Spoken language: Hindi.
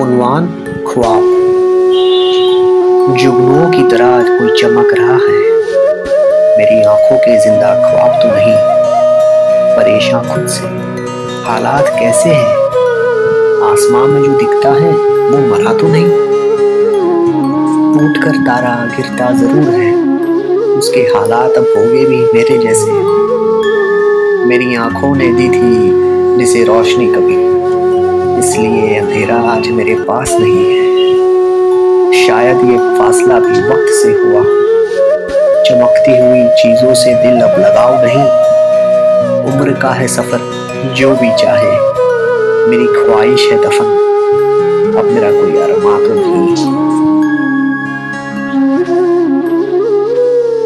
उन्वान ख्वाब। जुगनुओं की तरह आज कोई चमक रहा है। मेरी आँखों के ज़िंदा ख्वाब तो नहीं परेशान खुद से। हालात कैसे हैं? आसमान में जो दिखता है, वो मरा तो नहीं। टूट कर तारा गिरता ज़रूर है। उसके हालात अब होंगे भी मेरे जैसे। मेरी आँखों ने दी थी जिसे रोशनी कभी। इसलिए अंधेरा आज मेरे पास नहीं है। शायद ये फासला भी वक्त से हुआ चमकती हुई चीज़ों से दिल अब लगाव नहीं। उम्र का है सफ़र, जो भी चाहे। मेरी ख्वाहिश है दफन। अब मेरा कोई अरमा तो नहीं।